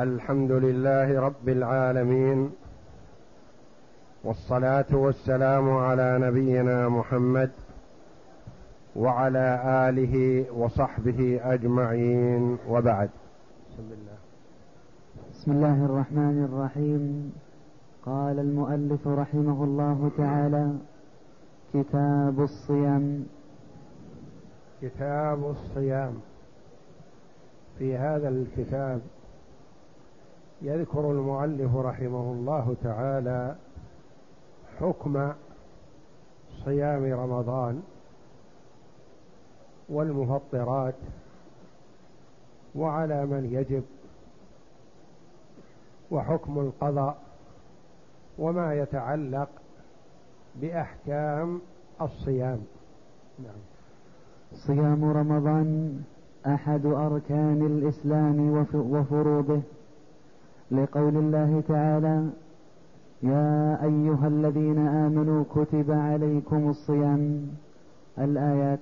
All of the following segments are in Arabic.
الحمد لله رب العالمين والصلاة والسلام على نبينا محمد وعلى آله وصحبه أجمعين وبعد. بسم الله بسم الله الرحمن الرحيم. قال المؤلف رحمه الله تعالى كتاب الصيام. كتاب الصيام. في هذا الكتاب يذكر المؤلف رحمه الله تعالى حكم صيام رمضان والمفطرات وعلى من يجب وحكم القضاء وما يتعلق بأحكام الصيام. نعم. صيام رمضان أحد أركان الإسلام وفروضه. لقول الله تعالى يا أيها الذين آمنوا كتب عليكم الصيام. الآيات.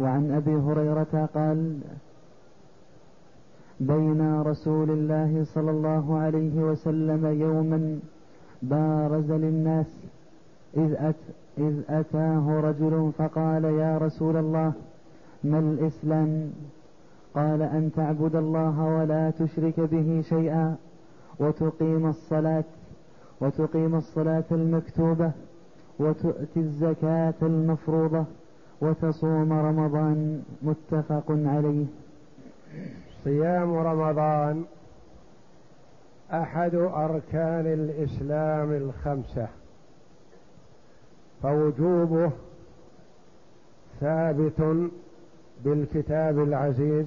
وعن أبي هريرة قال بين رسول الله صلى الله عليه وسلم يوما بارز للناس إذ, أت إذ أتاه رجل فقال يا رسول الله ما الإسلام؟ قال أن تعبد الله ولا تشرك به شيئا وتقيم الصلاة وتقيم الصلاة المكتوبة وتؤتي الزكاة المفروضة وتصوم رمضان متفق عليه. صيام رمضان أحد أركان الإسلام الخمسة فوجوبه ثابت بالكتاب العزيز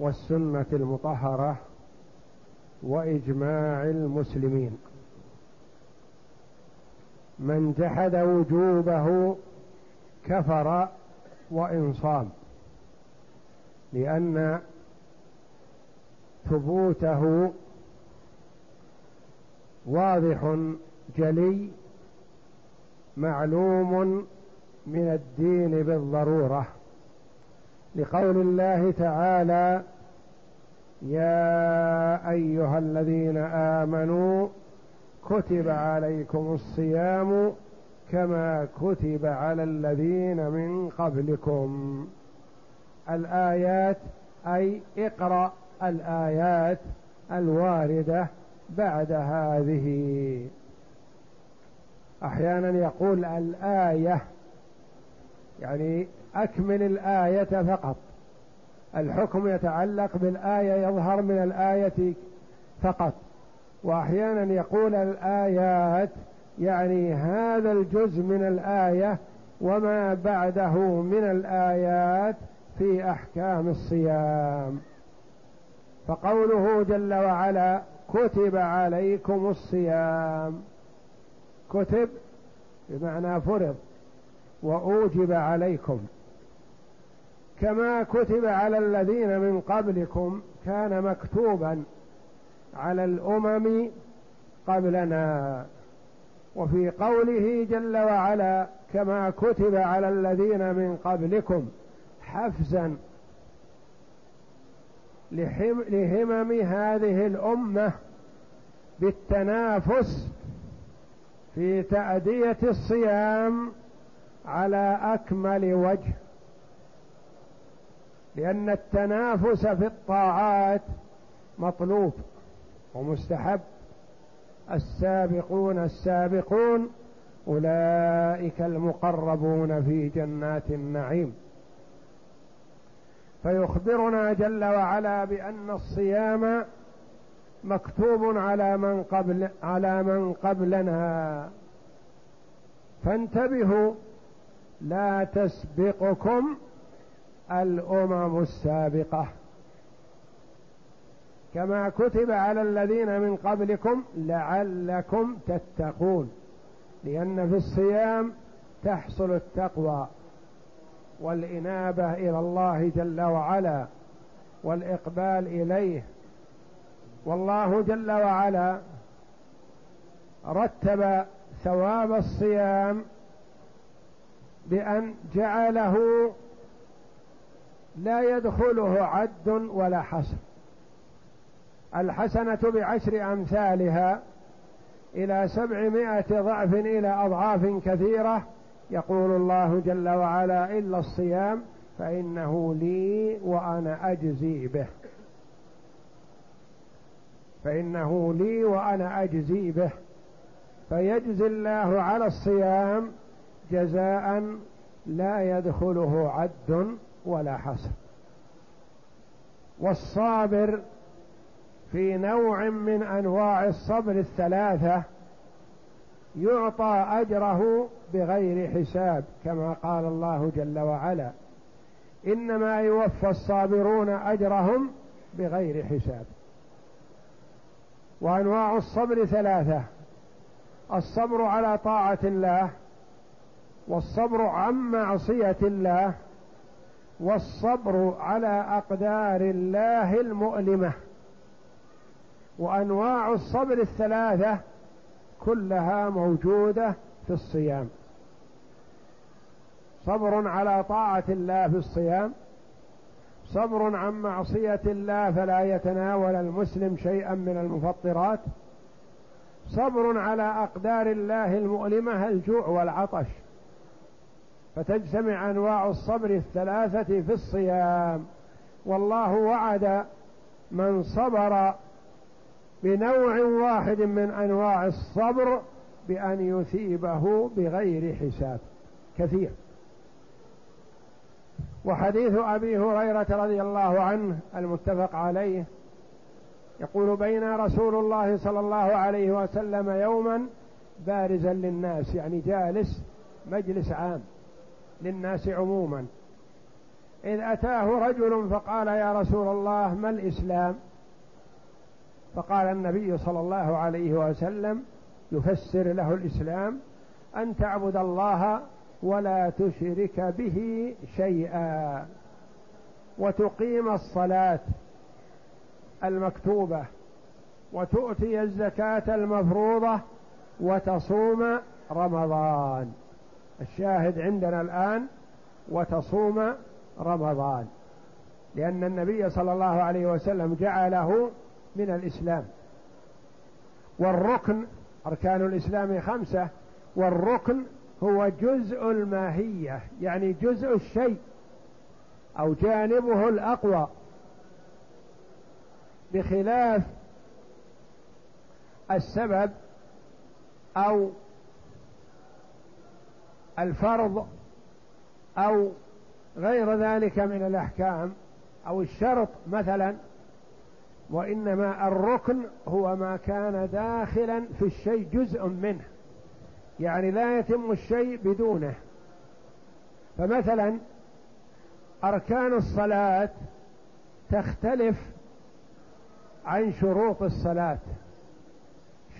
والسنة المطهرة وإجماع المسلمين. من جحد وجوبه كفر وان صام لأن ثبوته واضح جلي معلوم من الدين بالضرورة. لقول الله تعالى يا أيها الذين آمنوا كتب عليكم الصيام كما كتب على الذين من قبلكم. الآيات أي اقرأ الآيات الواردة بعد هذه. أحيانا يقول الآية يعني أكمل الآية فقط. الحكم يتعلق بالآية يظهر من الآية فقط. واحيانا يقول الآيات يعني هذا الجزء من الآية وما بعده من الآيات في أحكام الصيام. فقوله جل وعلا كتب عليكم الصيام. كتب بمعنى فرض وأوجب عليكم. كما كتب على الذين من قبلكم كان مكتوبا على الأمم قبلنا وفي قوله جل وعلا كما كتب على الذين من قبلكم حفزا لهمم هذه الأمة بالتنافس في تأدية الصيام على أكمل وجه. لأن التنافس في الطاعات مطلوب ومستحب. السابقون السابقون أولئك المقربون في جنات النعيم. فيخبرنا جل وعلا بأن الصيام مكتوب على من قبل على من قبلنا. فانتبهوا لا تسبقكم الأمم السابقة. كما كتب على الذين من قبلكم لعلكم تتقون لأن في الصيام تحصل التقوى والإنابة إلى الله جل وعلا والإقبال إليه. والله جل وعلا رتب ثواب الصيام بأن جعله لا يدخله عد ولا حصر الحسنة بعشر أمثالها إلى سبعمائة ضعف إلى أضعاف كثيرة يقول الله جل وعلا إلا الصيام فإنه لي وأنا أجزي به. فإنه لي وأنا أجزي به. فيجزي الله على الصيام جزاء لا يدخله عد ولا حصر والصابر في نوع من أنواع الصبر الثلاثة يعطى أجره بغير حساب كما قال الله جل وعلا إنما يوفى الصابرون أجرهم بغير حساب. وأنواع الصبر ثلاثة الصبر على طاعة الله والصبر عن معصية الله والصبر على أقدار الله المؤلمة. وأنواع الصبر الثلاثة كلها موجودة في الصيام. صبر على طاعة الله في الصيام. صبر عن معصية الله فلا يتناول المسلم شيئا من المفطرات. صبر على أقدار الله المؤلمة الجوع والعطش. فتجتمع أنواع الصبر الثلاثة في الصيام والله وعد من صبر بنوع واحد من أنواع الصبر بأن يثيبه بغير حساب. كثير. وحديث أبي هريرة رضي الله عنه المتفق عليه يقول بين رسول الله صلى الله عليه وسلم يوما بارزا للناس يعني جالس مجلس عام. للناس عموما. إذ أتاه رجل فقال يا رسول الله ما الإسلام؟ فقال النبي صلى الله عليه وسلم يفسر له الإسلام أن تعبد الله ولا تشرك به شيئا وتقيم الصلاة المكتوبة وتؤتي الزكاة المفروضة وتصوم رمضان. الشاهد عندنا الآن وتصوم رمضان لأن النبي صلى الله عليه وسلم جعله من الإسلام. والركن أركان الإسلام خمسة والركن هو جزء الماهية يعني جزء الشيء أو جانبه الأقوى. بخلاف السبب أو الفرض أو غير ذلك من الأحكام أو الشرط مثلا وإنما الركن هو ما كان داخلا في الشيء جزء منه يعني لا يتم الشيء بدونه. فمثلا أركان الصلاة تختلف عن شروط الصلاة.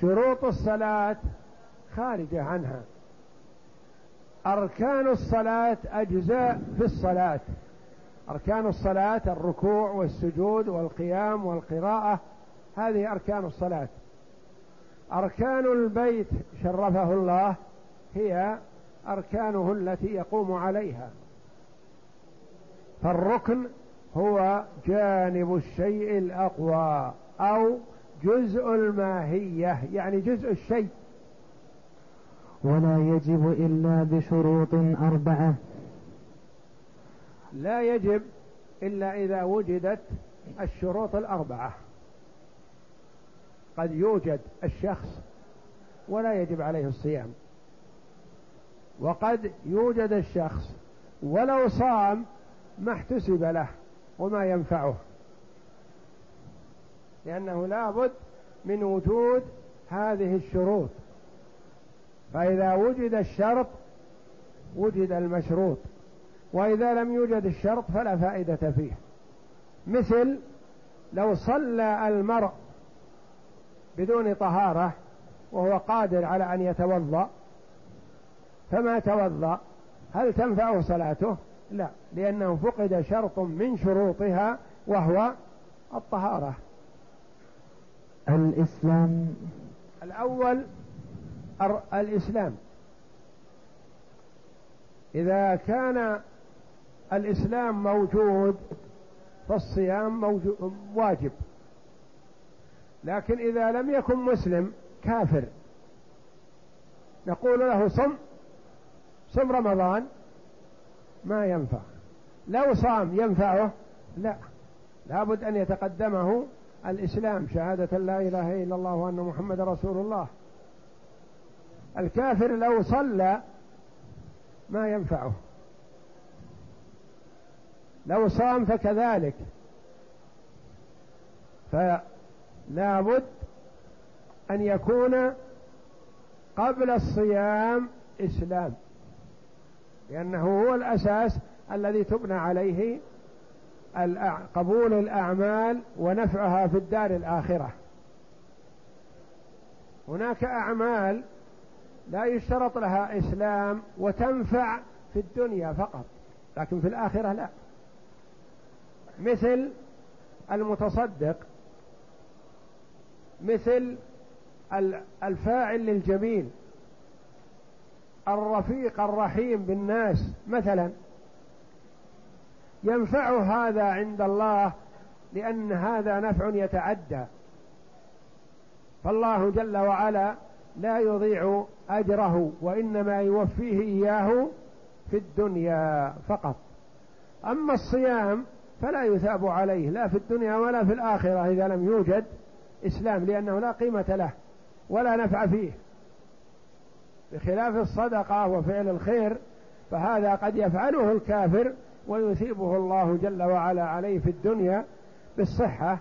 شروط الصلاة خارجة عنها. أركان الصلاة أجزاء في الصلاة. أركان الصلاة الركوع والسجود والقيام والقراءة هذه أركان الصلاة. أركان البيت شرفه الله هي أركانه التي يقوم عليها. فالركن هو جانب الشيء الأقوى أو جزء الماهية يعني جزء الشيء. ولا يجب إلا بشروط أربعة. لا يجب إلا إذا وجدت الشروط الأربعة. قد يوجد الشخص ولا يجب عليه الصيام. وقد يوجد الشخص ولو صام ما احتسب له وما ينفعه. لأنه لابد من وجود هذه الشروط. فإذا وجد الشرط وجد المشروط. وإذا لم يوجد الشرط فلا فائدة فيه. مثل لو صلى المرء بدون طهارة وهو قادر على أن يتوضأ فما توضأ هل تنفعه صلاته؟ لا لأنه فقد شرط من شروطها وهو الطهارة. الإسلام الأول الإسلام. إذا كان الإسلام موجود فالصيام موجود واجب. لكن إذا لم يكن مسلم كافر. نقول له صم صم رمضان ما ينفع. لو صام ينفعه؟ لا. لابد أن يتقدمه الإسلام شهادة لا إله إلا الله وأن محمد رسول الله. الكافر لو صلى ما ينفعه. لو صام فكذلك. فلا بد أن يكون قبل الصيام إسلام. لأنه هو الأساس الذي تبنى عليه قبول الأعمال ونفعها في الدار الآخرة. هناك أعمال لا يشترط لها إسلام وتنفع في الدنيا فقط لكن في الآخرة لا. مثل المتصدق مثل الفاعل للجميل الرفيق الرحيم بالناس مثلا. ينفع هذا عند الله لأن هذا نفع يتعدى. فالله جل وعلا لا يضيع أجره وإنما يوفيه إياه في الدنيا فقط. أما الصيام فلا يثاب عليه لا في الدنيا ولا في الآخرة إذا لم يوجد إسلام لأنه لا قيمة له ولا نفع فيه. بخلاف الصدقة وفعل الخير فهذا قد يفعله الكافر ويثيبه الله جل وعلا عليه في الدنيا بالصحة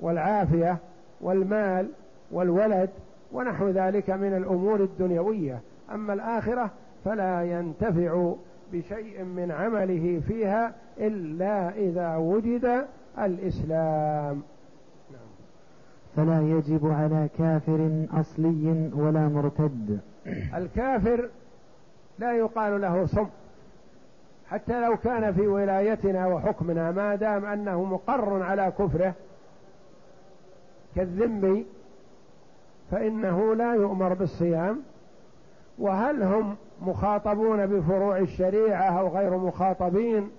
والعافية والمال والولد ونحو ذلك من الأمور الدنيوية. أما الآخرة فلا ينتفع بشيء من عمله فيها إلا إذا وجد الإسلام. فلا يجب على كافر أصلي ولا مرتد. الكافر لا يقال له صم. حتى لو كان في ولايتنا وحكمنا ما دام أنه مقر على كفره كالذمي فإنه لا يؤمر بالصيام. وهل هم مخاطبون بفروع الشريعة أو غير مخاطبين؟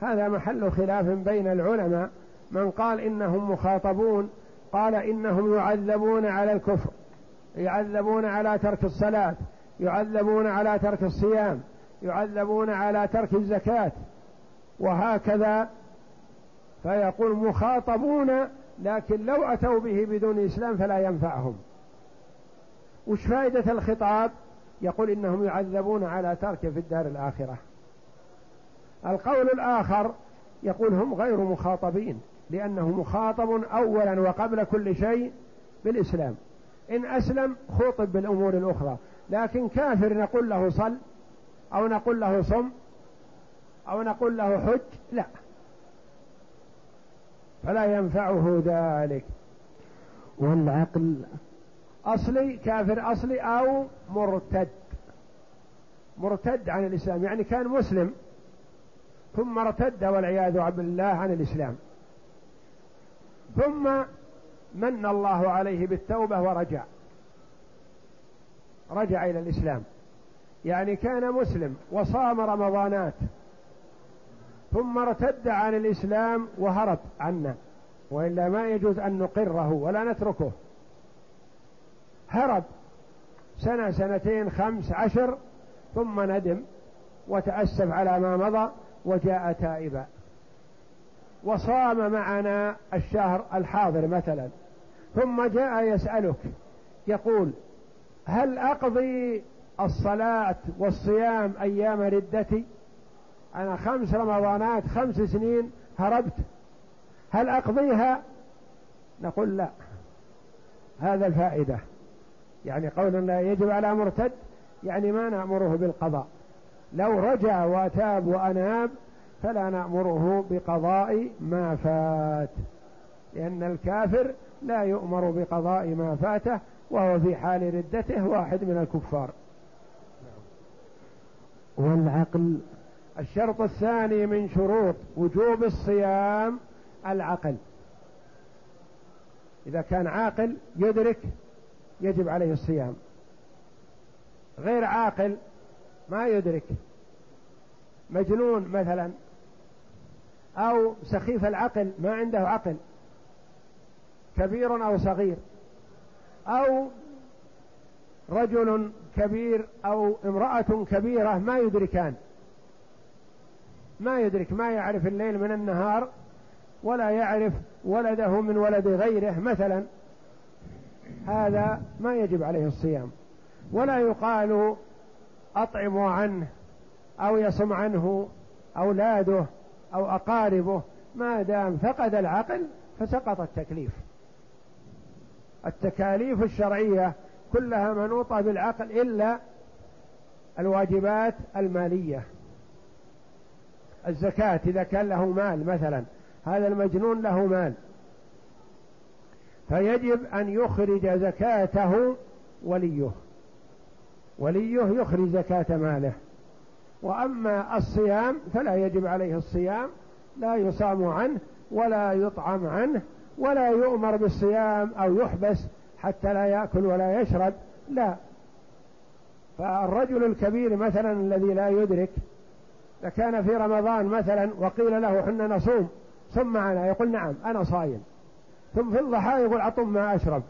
هذا محل خلاف بين العلماء. من قال إنهم مخاطبون قال إنهم يعذبون على الكفر يعذبون على ترك الصلاة يعذبون على ترك الصيام يعذبون على ترك الزكاة. وهكذا فيقول مخاطبون لكن لو أتوا به بدون إسلام فلا ينفعهم. وش فائدة الخطاب؟ يقول إنهم يعذبون على تركه في الدار الآخرة. القول الآخر يقول هم غير مخاطبين لأنه مخاطب أولا وقبل كل شيء بالإسلام. إن أسلم خوطب بالأمور الأخرى لكن كافر نقول له صل أو نقول له صم أو نقول له حج لا. فلا ينفعه ذلك. والعقل أصلي كافر أصلي أو مرتد. مرتد عن الإسلام يعني كان مسلم ثم ارتد والعياذ بالله عن الإسلام. ثم من الله عليه بالتوبة ورجع. رجع إلى الإسلام. يعني كان مسلم وصام رمضانات ثم ارتد عن الإسلام وهرب عنا. وإلا ما يجوز أن نقره ولا نتركه. هرب سنة سنتين خمس عشر ثم ندم وتأسف على ما مضى وجاء تائبا. وصام معنا الشهر الحاضر مثلا. ثم جاء يسألك يقول هل أقضي الصلاة والصيام أيام ردتي؟ أنا خمس رمضانات خمس سنين هربت. هل أقضيها؟ نقول لا. هذا الفائدة. يعني قولنا يجب على مرتد يعني ما نأمره بالقضاء. لو رجع وتاب وأناب فلا نأمره بقضاء ما فات. لأن الكافر لا يؤمر بقضاء ما فاته وهو في حال ردته واحد من الكفار. والعقل؟ الشرط الثاني من شروط وجوب الصيام العقل. إذا كان عاقل يدرك يجب عليه الصيام. غير عاقل ما يدرك. مجنون مثلا. أو سخيف العقل ما عنده عقل. كبير أو صغير. أو رجل كبير أو امرأة كبيرة ما يدركان. ما يدرك ما يعرف الليل من النهار ولا يعرف ولده من ولد غيره مثلا. هذا ما يجب عليه الصيام. ولا يقال أطعموا عنه أو يصم عنه أولاده أو أقاربه. ما دام فقد العقل فسقط التكليف. التكاليف الشرعية كلها منوطة بالعقل إلا الواجبات المالية. الزكاة إذا كان له مال مثلا. هذا المجنون له مال. فيجب أن يخرج زكاته وليه. وليه يخرج زكاة ماله. وأما الصيام فلا يجب عليه الصيام لا يصام عنه ولا يطعم عنه ولا يؤمر بالصيام أو يحبس حتى لا يأكل ولا يشرب لا. فالرجل الكبير مثلا الذي لا يدرك كان في رمضان مثلا وقيل له حنا نصوم صم معنا يقول نعم أنا صايم. ثم في الضحى يقول عطم ما أشرب.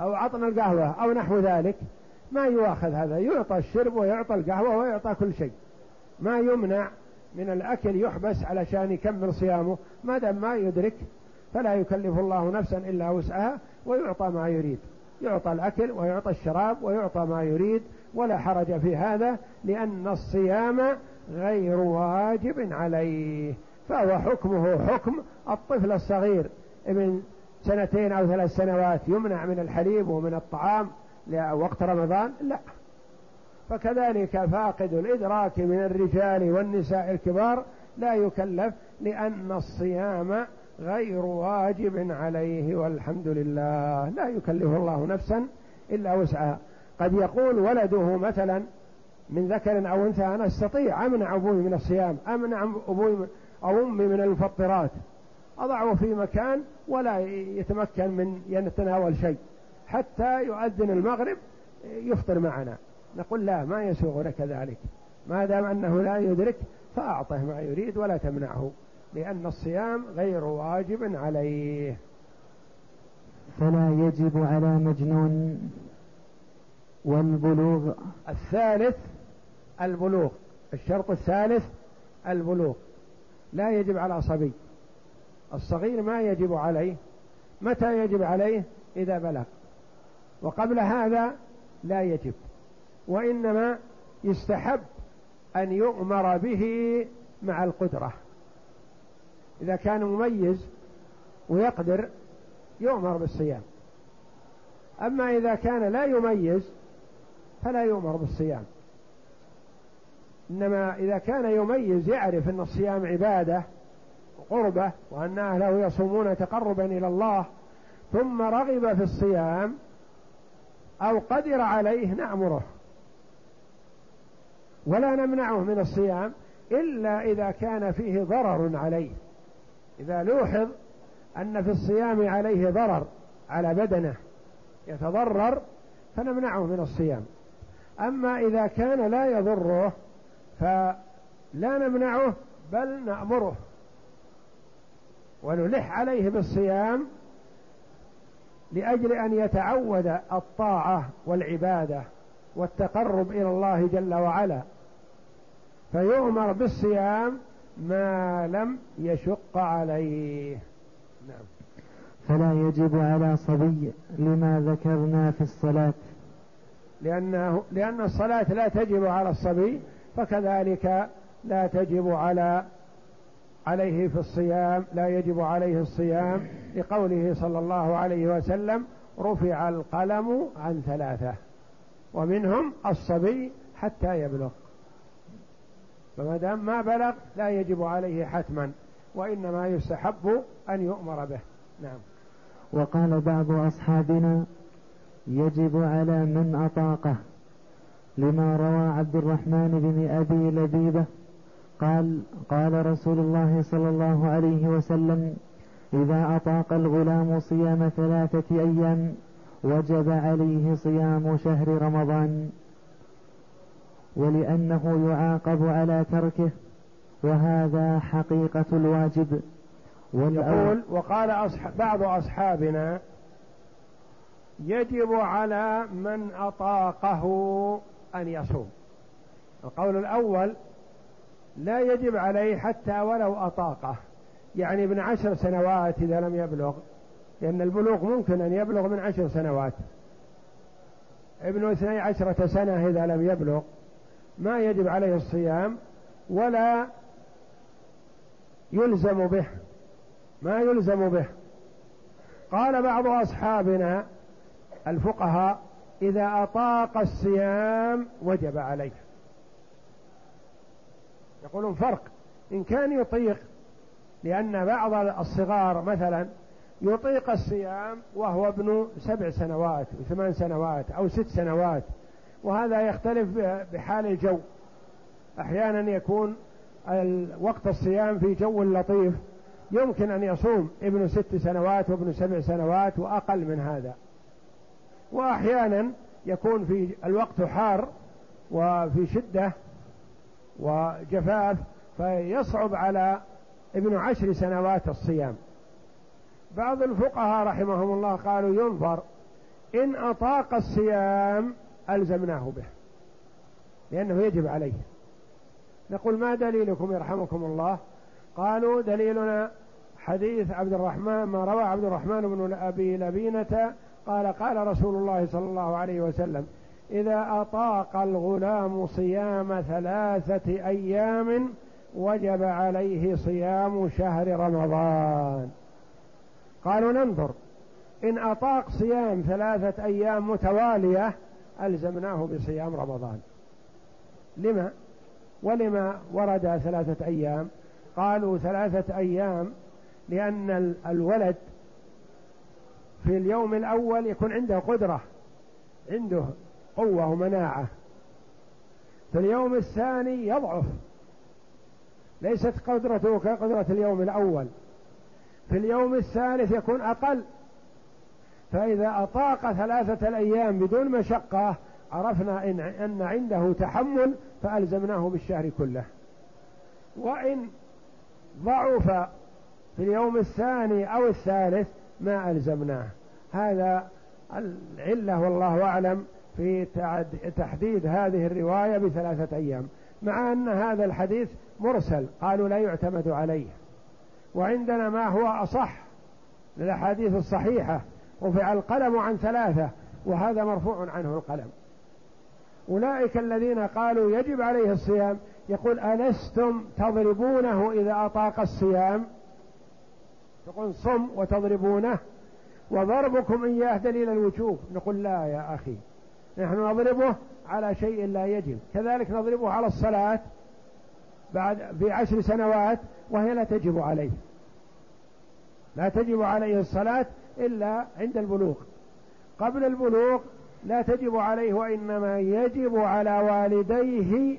أو عطنا القهوة أو نحو ذلك. ما يؤاخذ هذا. يعطى الشرب ويعطى القهوة ويعطى كل شيء. ما يمنع من الأكل يحبس علشان يكمل صيامه. ما دام ما يدرك فلا يكلف الله نفسا إلا وسعها ويعطى ما يريد. يعطى الأكل ويعطى الشراب ويعطى ما يريد. ولا حرج في هذا لأن الصيام غير واجب عليه. فهو حكمه حكم الطفل الصغير. ابن سنتين أو ثلاث سنوات يمنع من الحليب ومن الطعام وقت رمضان؟ لا. فكذلك فاقد الإدراك من الرجال والنساء الكبار لا يكلف لأن الصيام غير واجب عليه والحمد لله. لا يكلف الله نفسا إلا وسعها. قد يقول ولده مثلا من ذكر أو أنثى أنا أستطيع أمنع أبوي من الصيام أمنع أبوي أو أمي من المفطرات. أضعه في مكان ولا يتمكن من يتناول شيء. حتى يؤذن المغرب يفطر معنا. نقول لا ما يسوغ لك ذلك. ما دام أنه لا يدرك فأعطه ما يريد ولا تمنعه لأن الصيام غير واجب عليه. فلا يجب على مجنون والبلوغ. الثالث البلوغ. الشرط الثالث البلوغ. لا يجب على صبي الصغير ما يجب عليه متى يجب عليه؟ إذا بلغ. وقبل هذا لا يجب وإنما يستحب أن يؤمر به مع القدرة. إذا كان مميز ويقدر يؤمر بالصيام. أما إذا كان لا يميز فلا يؤمر بالصيام. إنما إذا كان يميز يعرف أن الصيام عبادة قربة وأن أهله يصومون تقربا إلى الله ثم رغب في الصيام أو قدر عليه نأمره ولا نمنعه من الصيام إلا إذا كان فيه ضرر عليه. إذا لوحظ أن في الصيام عليه ضرر على بدنه يتضرر فنمنعه من الصيام. أما إذا كان لا يضره فلا نمنعه بل نأمره. ونلح عليه بالصيام لأجل أن يتعود الطاعة والعبادة والتقرب إلى الله جل وعلا. فيؤمر بالصيام ما لم يشق عليه. نعم. فلا يجب على صبي لما ذكرنا في الصلاة. لأنه لأن الصلاة لا تجب على الصبي فكذلك لا تجب على عليه في الصيام لا يجب عليه الصيام لقوله صلى الله عليه وسلم رفع القلم عن ثلاثة ومنهم الصبي حتى يبلغ. فما دام ما بلغ لا يجب عليه حتما وإنما يستحب أن يؤمر به. نعم. وقال بعض أصحابنا يجب على من أطاقه لما روى عبد الرحمن بن أبي لبيبة قال قال رسول الله صلى الله عليه وسلم إذا أطاق الغلام صيام ثلاثة أيام وجب عليه صيام شهر رمضان ولأنه يعاقب على تركه وهذا حقيقة الواجب. يقول وقال أصحاب بعض أصحابنا يجب على من أطاقه أن يصوم. القول الأول لا يجب عليه حتى ولو أطاقه. يعني ابن عشر سنوات إذا لم يبلغ لأن البلوغ ممكن أن يبلغ من عشر سنوات. ابن اثني عشرة سنة إذا لم يبلغ ما يجب عليه الصيام ولا يلزم به. ما يلزم به. قال بعض أصحابنا الفقهاء إذا أطاق الصيام وجب عليه. يقولون فرق إن كان يطيق لأن بعض الصغار مثلا يطيق الصيام وهو ابن سبع سنوات وثمان سنوات أو ست سنوات وهذا يختلف بحال الجو. أحيانا يكون وقت الصيام في جو لطيف يمكن أن يصوم ابن ست سنوات وابن سبع سنوات وأقل من هذا. وأحيانا يكون في الوقت حار وفي شدة وجفاف فيصعب على ابن عشر سنوات الصيام. بعض الفقهاء رحمهم الله قالوا ينظر إن أطاق الصيام ألزمناه به لأنه يجب عليه. نقول ما دليلكم يرحمكم الله؟ قالوا دليلنا حديث عبد الرحمن ما روى عبد الرحمن بن أبي لبينة قال قال رسول الله صلى الله عليه وسلم إذا أطاق الغلام صيام ثلاثة أيام وجب عليه صيام شهر رمضان. قالوا ننظر. إن أطاق صيام ثلاثة أيام متوالية ألزمناه بصيام رمضان. لما؟ ولما ورد ثلاثة أيام؟ قالوا ثلاثة أيام لأن الولد في اليوم الأول يكون عنده قدرة عنده قوة ومناعة. في اليوم الثاني يضعف. ليست قدرته كقدرة اليوم الأول. في اليوم الثالث يكون أقل. فإذا أطاق ثلاثة الأيام بدون مشقة عرفنا إن, أن عنده تحمل فألزمناه بالشهر كله. وإن ضعف في اليوم الثاني أو الثالث ما ألزمناه. هذا العلة والله أعلم. في تحديد هذه الرواية بثلاثة أيام مع أن هذا الحديث مرسل قالوا لا يعتمد عليه. وعندنا ما هو أصح للأحاديث الصحيحة رفع القلم عن ثلاثة وهذا مرفوع عنه القلم. أولئك الذين قالوا يجب عليه الصيام يقول ألستم تضربونه إذا أطاق الصيام؟ تقول صم وتضربونه وضربكم إياه دليل الوجوب. نقول لا يا أخي نحن نضربه على شيء لا يجب. كذلك نضربه على الصلاة بعد في عشر سنوات وهي لا تجب عليه. لا تجب عليه الصلاة إلا عند البلوغ. قبل البلوغ لا تجب عليه وإنما يجب على والديه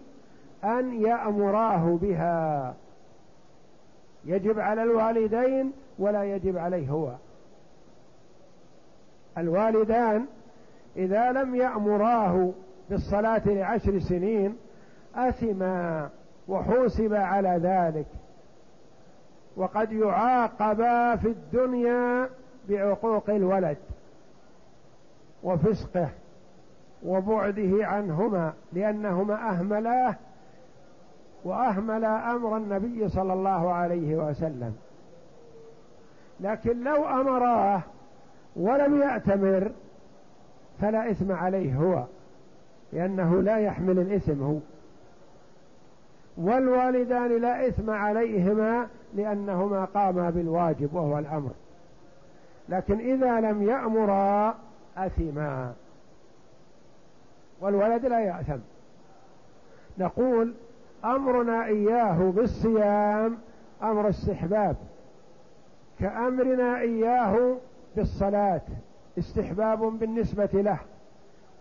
أن يأمراه بها. يجب على الوالدين ولا يجب عليه هو. الوالدان إذا لم يأمراه بالصلاة لعشر سنين أثما وحوسب على ذلك. وقد يعاقبا في الدنيا بعقوق الولد وفسقه وبعده عنهما لأنهما أهملاه وأهملا أمر النبي صلى الله عليه وسلم. لكن لو أمراه ولم يأتمر فلا إثم عليه هو لأنه لا يحمل الإثم هو. والوالدان لا إثم عليهما لأنهما قاما بالواجب وهو الأمر. لكن إذا لم يأمرا أثما. والولد لا يأثم. نقول أمرنا إياه بالصيام أمر استحباب كأمرنا إياه بالصلاة. استحباب بالنسبة له.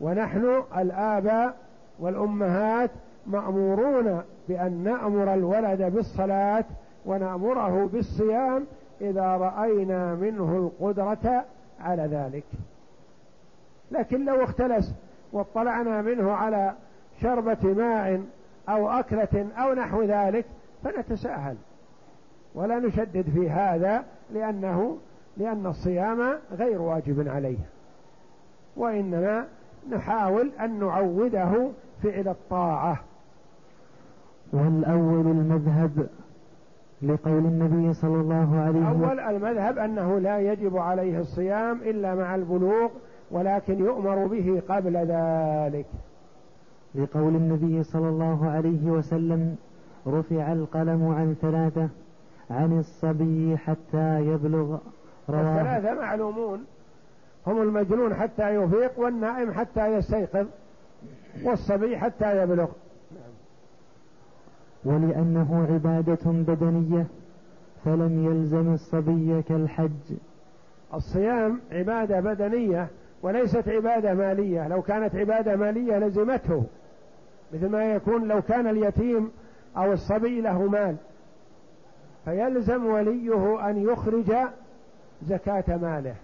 ونحن الآباء والأمهات مأمورون بأن نأمر الولد بالصلاة ونأمره بالصيام إذا رأينا منه القدرة على ذلك. لكن لو اختلس واطلعنا منه على شربة ماء أو أكلة أو نحو ذلك فنتساهل. ولا نشدد في هذا لأنه لأن الصيام غير واجب عليه وإنما نحاول أن نعوده فعل الطاعة. والأول المذهب لقول النبي صلى الله عليه وسلم. أول المذهب أنه لا يجب عليه الصيام إلا مع البلوغ ولكن يؤمر به قبل ذلك. لقول النبي صلى الله عليه وسلم رفع القلم عن ثلاثة عن الصبي حتى يبلغ. الثلاثة معلومون. هم المجنون حتى يفيق والنائم حتى يستيقظ والصبي حتى يبلغ. ولأنه عبادة بدنية فلم يلزم الصبي كالحج. الصيام عبادة بدنية وليست عبادة مالية. لو كانت عبادة مالية لزمته مثل ما يكون لو كان اليتيم أو الصبي له مال. فيلزم وليه أن يخرج زكاة ماله.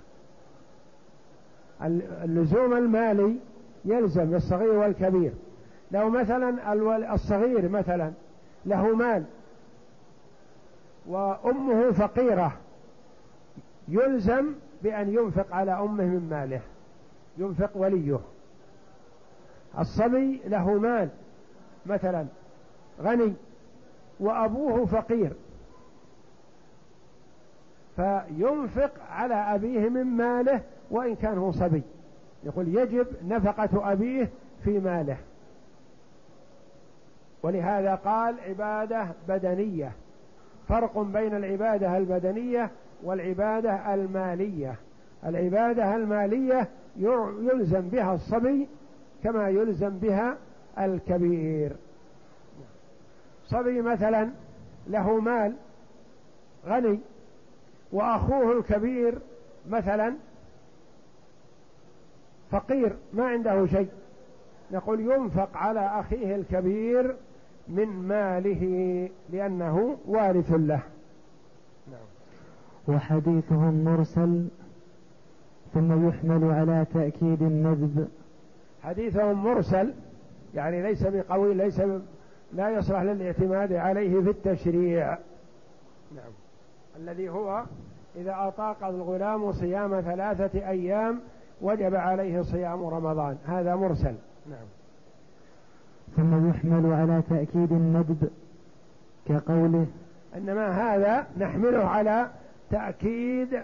اللزوم المالي يلزم للصغير والكبير. لو مثلا الصغير مثلا له مال وأمه فقيرة يلزم بأن ينفق على أمه من ماله ينفق وليه. الصبي له مال مثلا غني وأبوه فقير. فينفق على أبيه من ماله وإن كان هو صبي. يقول يجب نفقة أبيه في ماله. ولهذا قال عبادة بدنية. فرق بين العبادة البدنية والعبادة المالية. العبادة المالية يلزم بها الصبي كما يلزم بها الكبير. صبي مثلا له مال غني وأخوه الكبير مثلا فقير ما عنده شيء. نقول ينفق على أخيه الكبير من ماله لأنه وارث له. نعم. وحديثهم مرسل ثم يحمل على تأكيد الندب حديثهم مرسل يعني ليس بقوي ليس لا يصلح للاعتماد عليه في التشريع. نعم. الذي هو إذا أطاق الغلام صيام ثلاثة أيام وجب عليه صيام رمضان. هذا مرسل. نعم. ثم يحمل على تأكيد الندب كقوله إنما هذا نحمله على تأكيد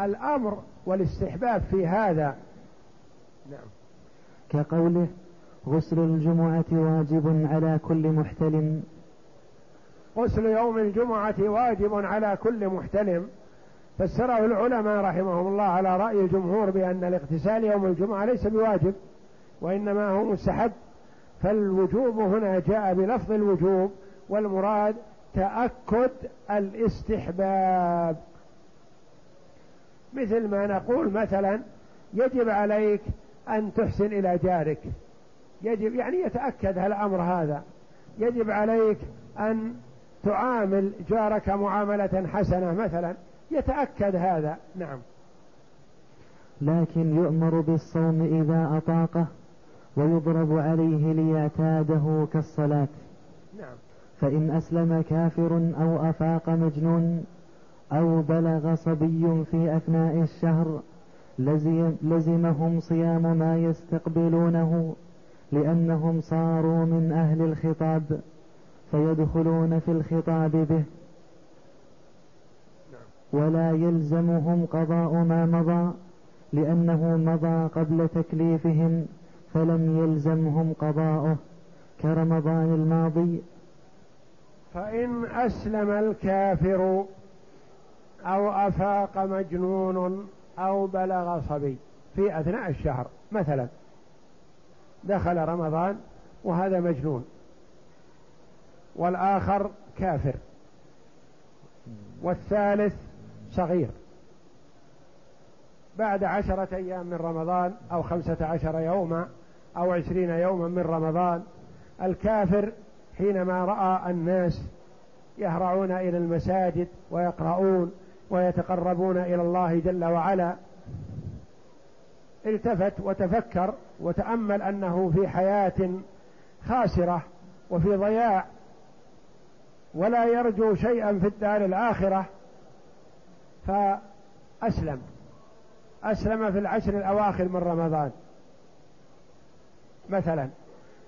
الأمر والاستحباب في هذا. نعم. كقوله غسل الجمعة واجب على كل محتلم غسل يوم الجمعة واجب على كل محتلم. فسره العلماء رحمهم الله على رأي الجمهور بأن الاغتسال يوم الجمعة ليس بواجب وإنما هو مستحب. فالوجوب هنا جاء بلفظ الوجوب والمراد تأكد الاستحباب. مثل ما نقول مثلا يجب عليك أن تحسن إلى جارك. يجب يعني يتأكد الأمر هذا. يجب عليك أن تعامل جارك معاملة حسنة مثلا يتأكد هذا. نعم. لكن يؤمر بالصوم إذا أطاقه ويضرب عليه ليعتاده كالصلاة. نعم. فإن أسلم كافر أو أفاق مجنون أو بلغ صبي في أثناء الشهر لزمهم صيام ما يستقبلونه لأنهم صاروا من أهل الخطاب. فيدخلون في الخطاب به. ولا يلزمهم قضاء ما مضى لأنه مضى قبل تكليفهم فلم يلزمهم قضاؤه. كرمضان الماضي. فإن أسلم الكافر أو أفاق مجنون أو بلغ صبي في أثناء الشهر مثلا دخل رمضان وهذا مجنون. والآخر كافر. والثالث صغير. بعد عشرة أيام من رمضان أو خمسة عشر يوما أو عشرين يوما من رمضان الكافر حينما رأى الناس يهرعون إلى المساجد ويقرؤون ويتقربون إلى الله جل وعلا التفت وتفكر وتأمل أنه في حياة خاسرة وفي ضياع ولا يرجو شيئا في الدار الآخرة فأسلم. أسلم في العشر الأواخر من رمضان. مثلا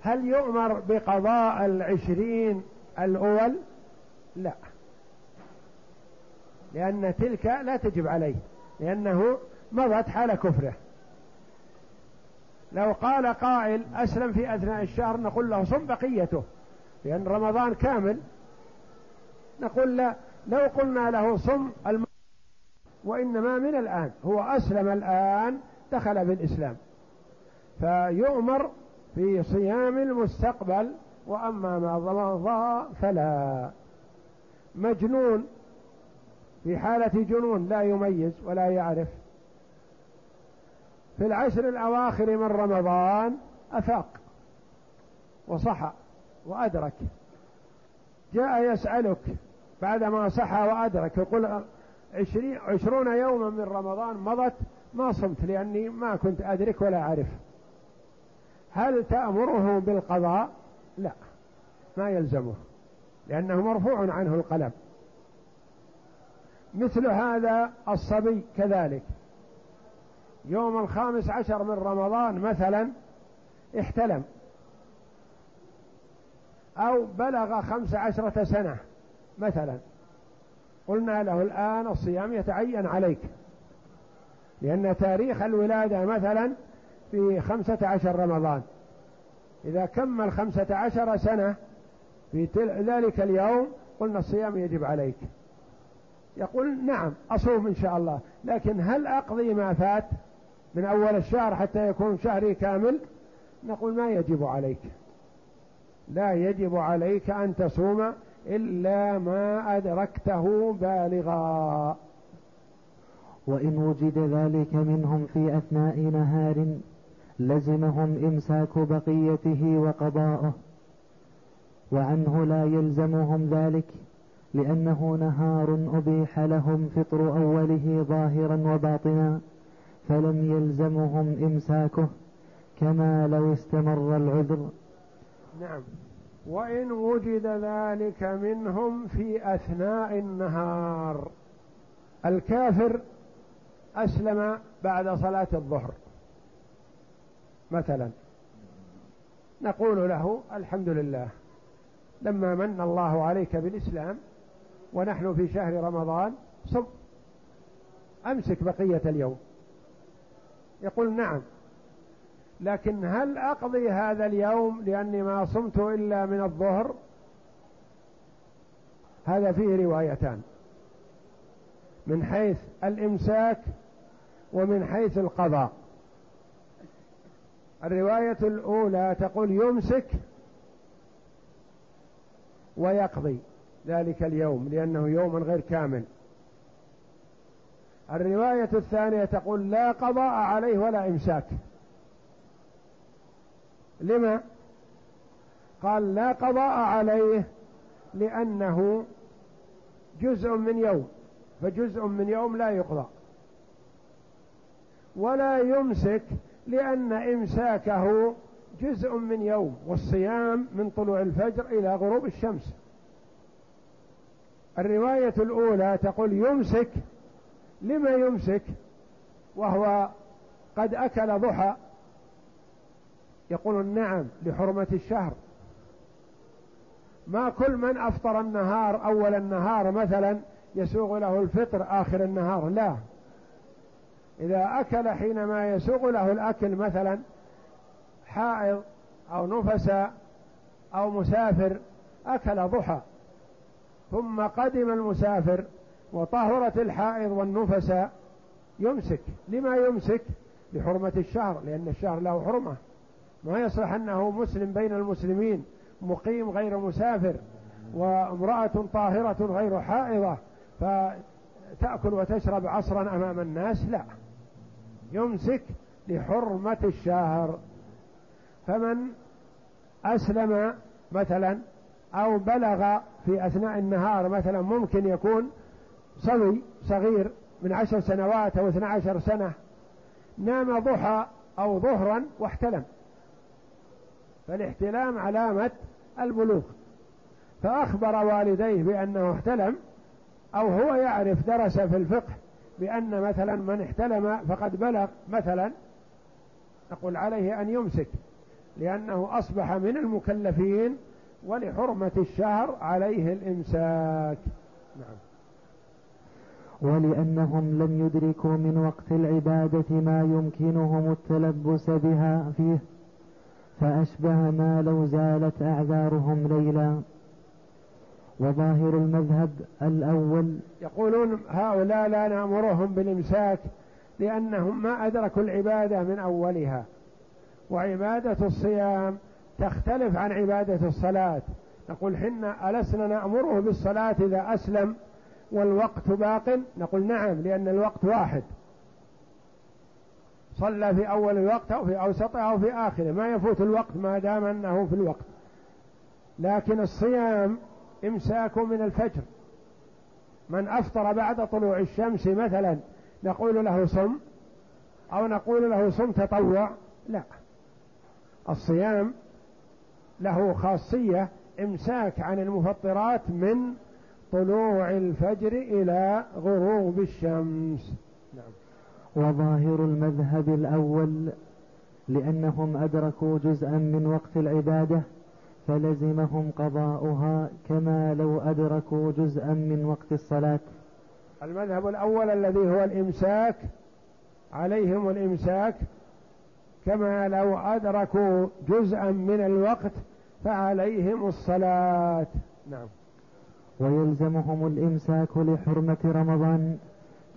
هل يؤمر بقضاء العشرين الأول؟ لا. لأن تلك لا تجب عليه لأنه مضت حال كفره. لو قال قائل أسلم في أثناء الشهر نقول له صم بقيته لأن رمضان كامل. نقول لا لو قلنا له صم الم... وإنما من الآن هو أسلم الآن دخل بالإسلام. فيؤمر في صيام المستقبل وأما ما مضى فلا. مجنون في حالة جنون لا يميز ولا يعرف. في العشر الأواخر من رمضان أفاق وصحى وأدرك. جاء يسألك بعدما صحى وأدرك. يقول عشرين عشرون يوما من رمضان مضت ما صمت لأني ما كنت أدرك ولا أعرف. هل تأمره بالقضاء؟ لا ما يلزمه لأنه مرفوع عنه القلم. مثل هذا الصبي كذلك. يوم الخامس عشر من رمضان مثلا احتلم أو بلغ خمس عشرة سنة. مثلا. قلنا له الآن الصيام يتعين عليك. لأن تاريخ الولادة مثلا في خمسة عشر رمضان. إذا كمل خمسة عشر سنة في ذلك اليوم قلنا الصيام يجب عليك. يقول نعم أصوم إن شاء الله. لكن هل أقضي ما فات من أول الشهر حتى يكون شهري كامل؟ نقول ما يجب عليك. لا يجب عليك أن تصوم إلا ما أدركته بالغا وإن وجد ذلك منهم في أثناء نهار لزمهم إمساك بقيته وقضاؤه وعنه لا يلزمهم ذلك لأنه نهار أبيح لهم فطر أوله ظاهرا وباطنا فلم يلزمهم إمساكه كما لو استمر العذر. نعم. وإن وجد ذلك منهم في أثناء النهار. الكافر أسلم بعد صلاة الظهر. مثلا نقول له الحمد لله لما من الله عليك بالإسلام ونحن في شهر رمضان صم أمسك بقية اليوم. يقول نعم لكن هل أقضي هذا اليوم لأني ما صمت إلا من الظهر؟ هذا فيه روايتان. من حيث الإمساك ومن حيث القضاء. الرواية الأولى تقول يمسك ويقضي ذلك اليوم لأنه يوم غير كامل. الرواية الثانية تقول لا قضاء عليه ولا إمساك. لما؟ قال لا قضاء عليه لأنه جزء من يوم فجزء من يوم لا يقضى. ولا يمسك لأن إمساكه جزء من يوم والصيام من طلوع الفجر إلى غروب الشمس. الرواية الأولى تقول يمسك لما يمسك؟ وهو قد أكل ضحى. يقول نعم لحرمة الشهر. ما كل من أفطر النهار أول النهار مثلا يسوغ له الفطر آخر النهار لا. إذا أكل حينما يسوغ له الأكل مثلا حائض أو نفس أو مسافر أكل ضحى. ثم قدم المسافر وطهرت الحائض والنفس يمسك. لما يمسك؟ لحرمة الشهر لأن الشهر له حرمة. ما يصلح أنه مسلم بين المسلمين مقيم غير مسافر وامرأة طاهرة غير حائضة فتأكل وتشرب عصرا أمام الناس؟ لا. يمسك لحرمة الشهر فمن أسلم مثلا أو بلغ في أثناء النهار مثلا ممكن يكون صبي صغير من عشر سنوات أو اثنى عشر سنة نام ضحى أو ظهرا واحتلم. فالاحتلام علامة البلوغ. فأخبر والديه بأنه احتلم أو هو يعرف درس في الفقه بأن مثلا من احتلم فقد بلغ مثلا نقول عليه أن يمسك لأنه أصبح من المكلفين ولحرمة الشهر عليه الإمساك. نعم. ولأنهم لم يدركوا من وقت العبادة ما يمكنهم التلبس بها فيه. فأشبه ما لو زالت أعذارهم ليلا. وظاهر المذهب الأول يقولون هؤلاء لا نأمرهم بالإمساك لأنهم ما أدركوا العبادة من أولها. وعبادة الصيام تختلف عن عبادة الصلاة. نقول حنا ألسنا نأمره بالصلاة إذا أسلم والوقت باق؟ نقول نعم لأن الوقت واحد. صلى في أول الوقت أو في أوسطه أو في آخره. ما يفوت الوقت ما دام أنه في الوقت. لكن الصيام إمساك من الفجر. من أفطر بعد طلوع الشمس مثلا نقول له صم أو نقول له صم تطوع. لا. الصيام له خاصية إمساك عن المفطرات من طلوع الفجر إلى غروب الشمس. وظاهر المذهب الأول لأنهم أدركوا جزءا من وقت العبادة فلزمهم قضاؤها كما لو أدركوا جزءا من وقت الصلاة. المذهب الأول الذي هو الإمساك عليهم الإمساك كما لو أدركوا جزءا من الوقت فعليهم الصلاة. نعم. ويلزمهم الإمساك لحرمة رمضان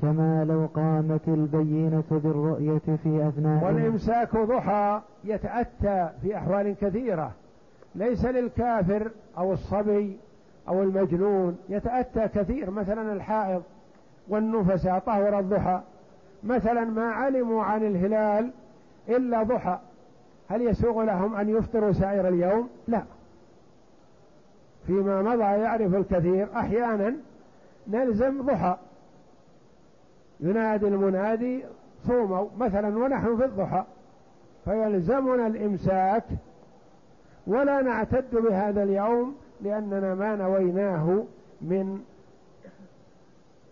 كما لو قامت البينة بالرؤية في أثناء والإمساك ضحى يتأتى في أحوال كثيرة. ليس للكافر أو الصبي أو المجنون يتأتى كثير. مثلا الحائض والنفساء طهر الضحى. مثلا ما علموا عن الهلال إلا ضحى. هل يسوغ لهم أن يفطروا سائر اليوم؟ لا. فيما مضى يعرف الكثير أحيانا نلزم ضحى. ينادي المنادي صوموا مثلا ونحن في الضحى فيلزمنا الإمساك ولا نعتد بهذا اليوم لأننا ما نويناه من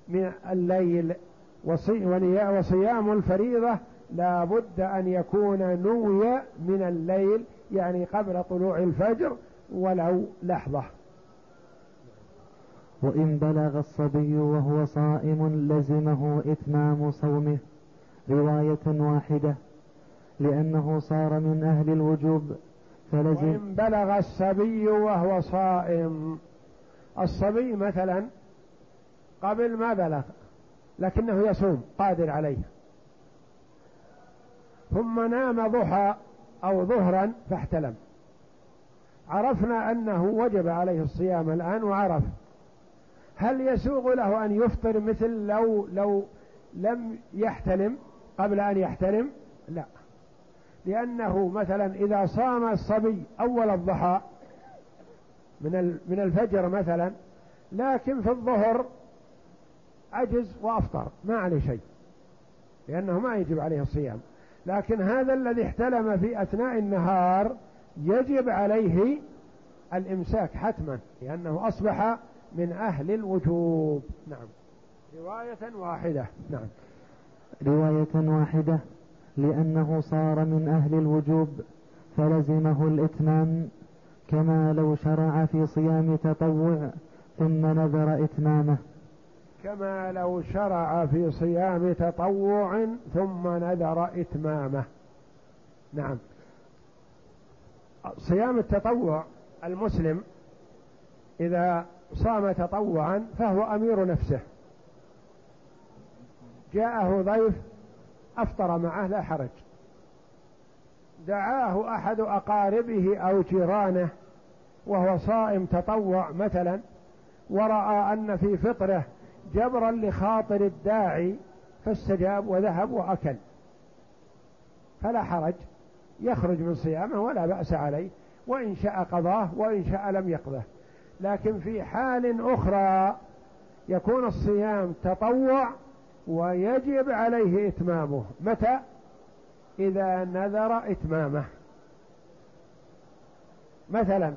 من الليل وصيام الفريضة لا بد أن يكون نوي من الليل يعني قبل طلوع الفجر ولو لحظة. وإن بلغ الصبي وهو صائم لزمه إتمام صومه. رواية واحدة. لأنه صار من أهل الوجوب فلزم وإن بلغ الصبي وهو صائم. الصبي مثلا قبل ما بلغ لكنه يصوم قادر عليه. ثم نام ضحى أو ظهرا فاحتلم. عرفنا أنه وجب عليه الصيام الآن وعرف هل يسوغ له أن يفطر مثل لو لو لم يحتلم قبل أن يحتلم؟ لا. لأنه مثلا إذا صام الصبي أول الضحى من من الفجر مثلا لكن في الظهر عجز وأفطر ما عليه شيء لأنه ما يجب عليه الصيام. لكن هذا الذي احتلم في أثناء النهار يجب عليه الإمساك حتما لأنه أصبح من أهل الوجوب. نعم. رواية واحدة. نعم. رواية واحدة. لأنه صار من أهل الوجوب فلزمه الإتمام كما لو شرع في صيام تطوع ثم نذر إتمامه. كما لو شرع في صيام تطوع ثم نذر إتمامه. نعم. صيام التطوع المسلم إذا صام تطوعا فهو أمير نفسه. جاءه ضيف أفطر معه لا حرج. دعاه أحد أقاربه أو جيرانه وهو صائم تطوع مثلا ورأى أن في فطره جبرا لخاطر الداعي فاستجاب وذهب وأكل. فلا حرج يخرج من صيامه ولا بأس عليه وإن شاء قضاه وإن شاء لم يقضه. لكن في حال أخرى يكون الصيام تطوع ويجب عليه إتمامه. متى؟ إذا نذر إتمامه. مثلا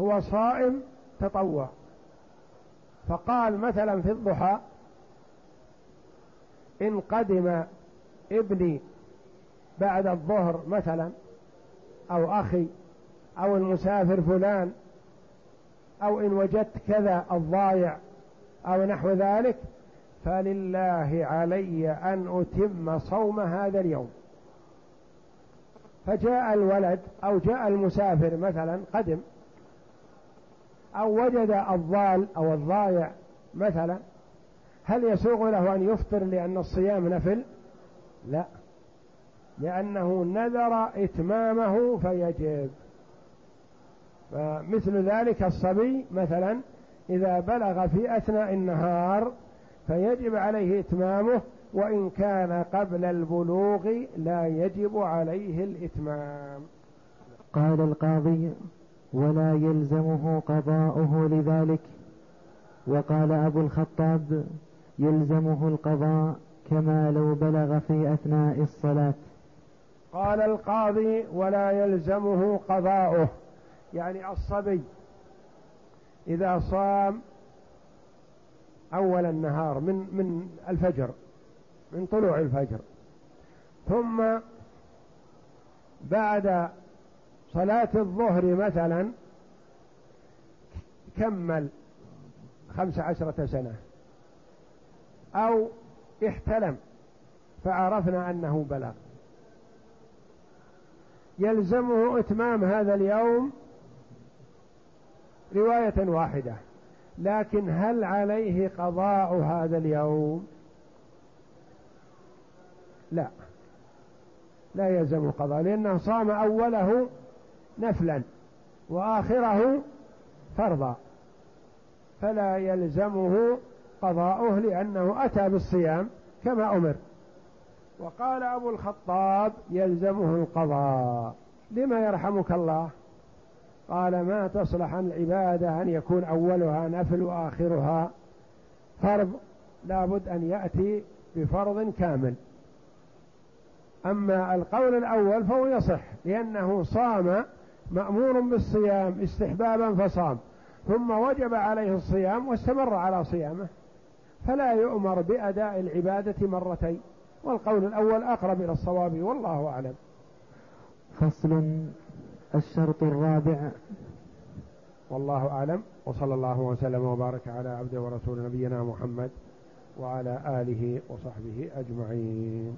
هو صائم التطوع فقال مثلا في الضحى إن قدم ابني بعد الظهر مثلا أو أخي أو المسافر فلان أو إن وجدت كذا الضايع أو نحو ذلك فلله علي أن أتم صوم هذا اليوم. فجاء الولد أو جاء المسافر مثلا قدم أو وجد الضال أو الضايع مثلا هل يسوغ له أن يفطر لأن الصيام نفل؟ لا لأنه نذر إتمامه فيجب. فمثل ذلك الصبي مثلا إذا بلغ في أثناء النهار فيجب عليه إتمامه وإن كان قبل البلوغ لا يجب عليه الإتمام. قال القاضي ولا يلزمه قضاؤه لذلك. وقال أبو الخطاب يلزمه القضاء كما لو بلغ في أثناء الصلاة. قال القاضي ولا يلزمه قضاؤه. يعني الصبي إذا صام أول النهار من من الفجر من طلوع الفجر. ثم بعد صلاة الظهر مثلا كمل خمس عشرة سنة أو احتلم فعرفنا أنه بلغ يلزمه إتمام هذا اليوم رواية واحدة. لكن هل عليه قضاء هذا اليوم؟ لا. لا يلزم قضاء لأنه صام أوله نفلا وآخره فرضا. فلا يلزمه قضاؤه لأنه أتى بالصيام كما أمر. وقال أبو الخطاب يلزمه القضاء. لما يرحمك الله؟ قال ما تصلح العبادة أن يكون أولها نفل وآخرها فرض لابد أن يأتي بفرض كامل. أما القول الأول فهو يصح لأنه صام مأمور بالصيام استحبابا فصام ثم وجب عليه الصيام واستمر على صيامه. فلا يؤمر بأداء العبادة مرتين والقول الأول أقرب إلى الصواب والله أعلم. فصل الشرط الرابع. والله أعلم وصلى الله وسلم وبارك على عبده ورسول نبينا محمد وعلى آله وصحبه أجمعين.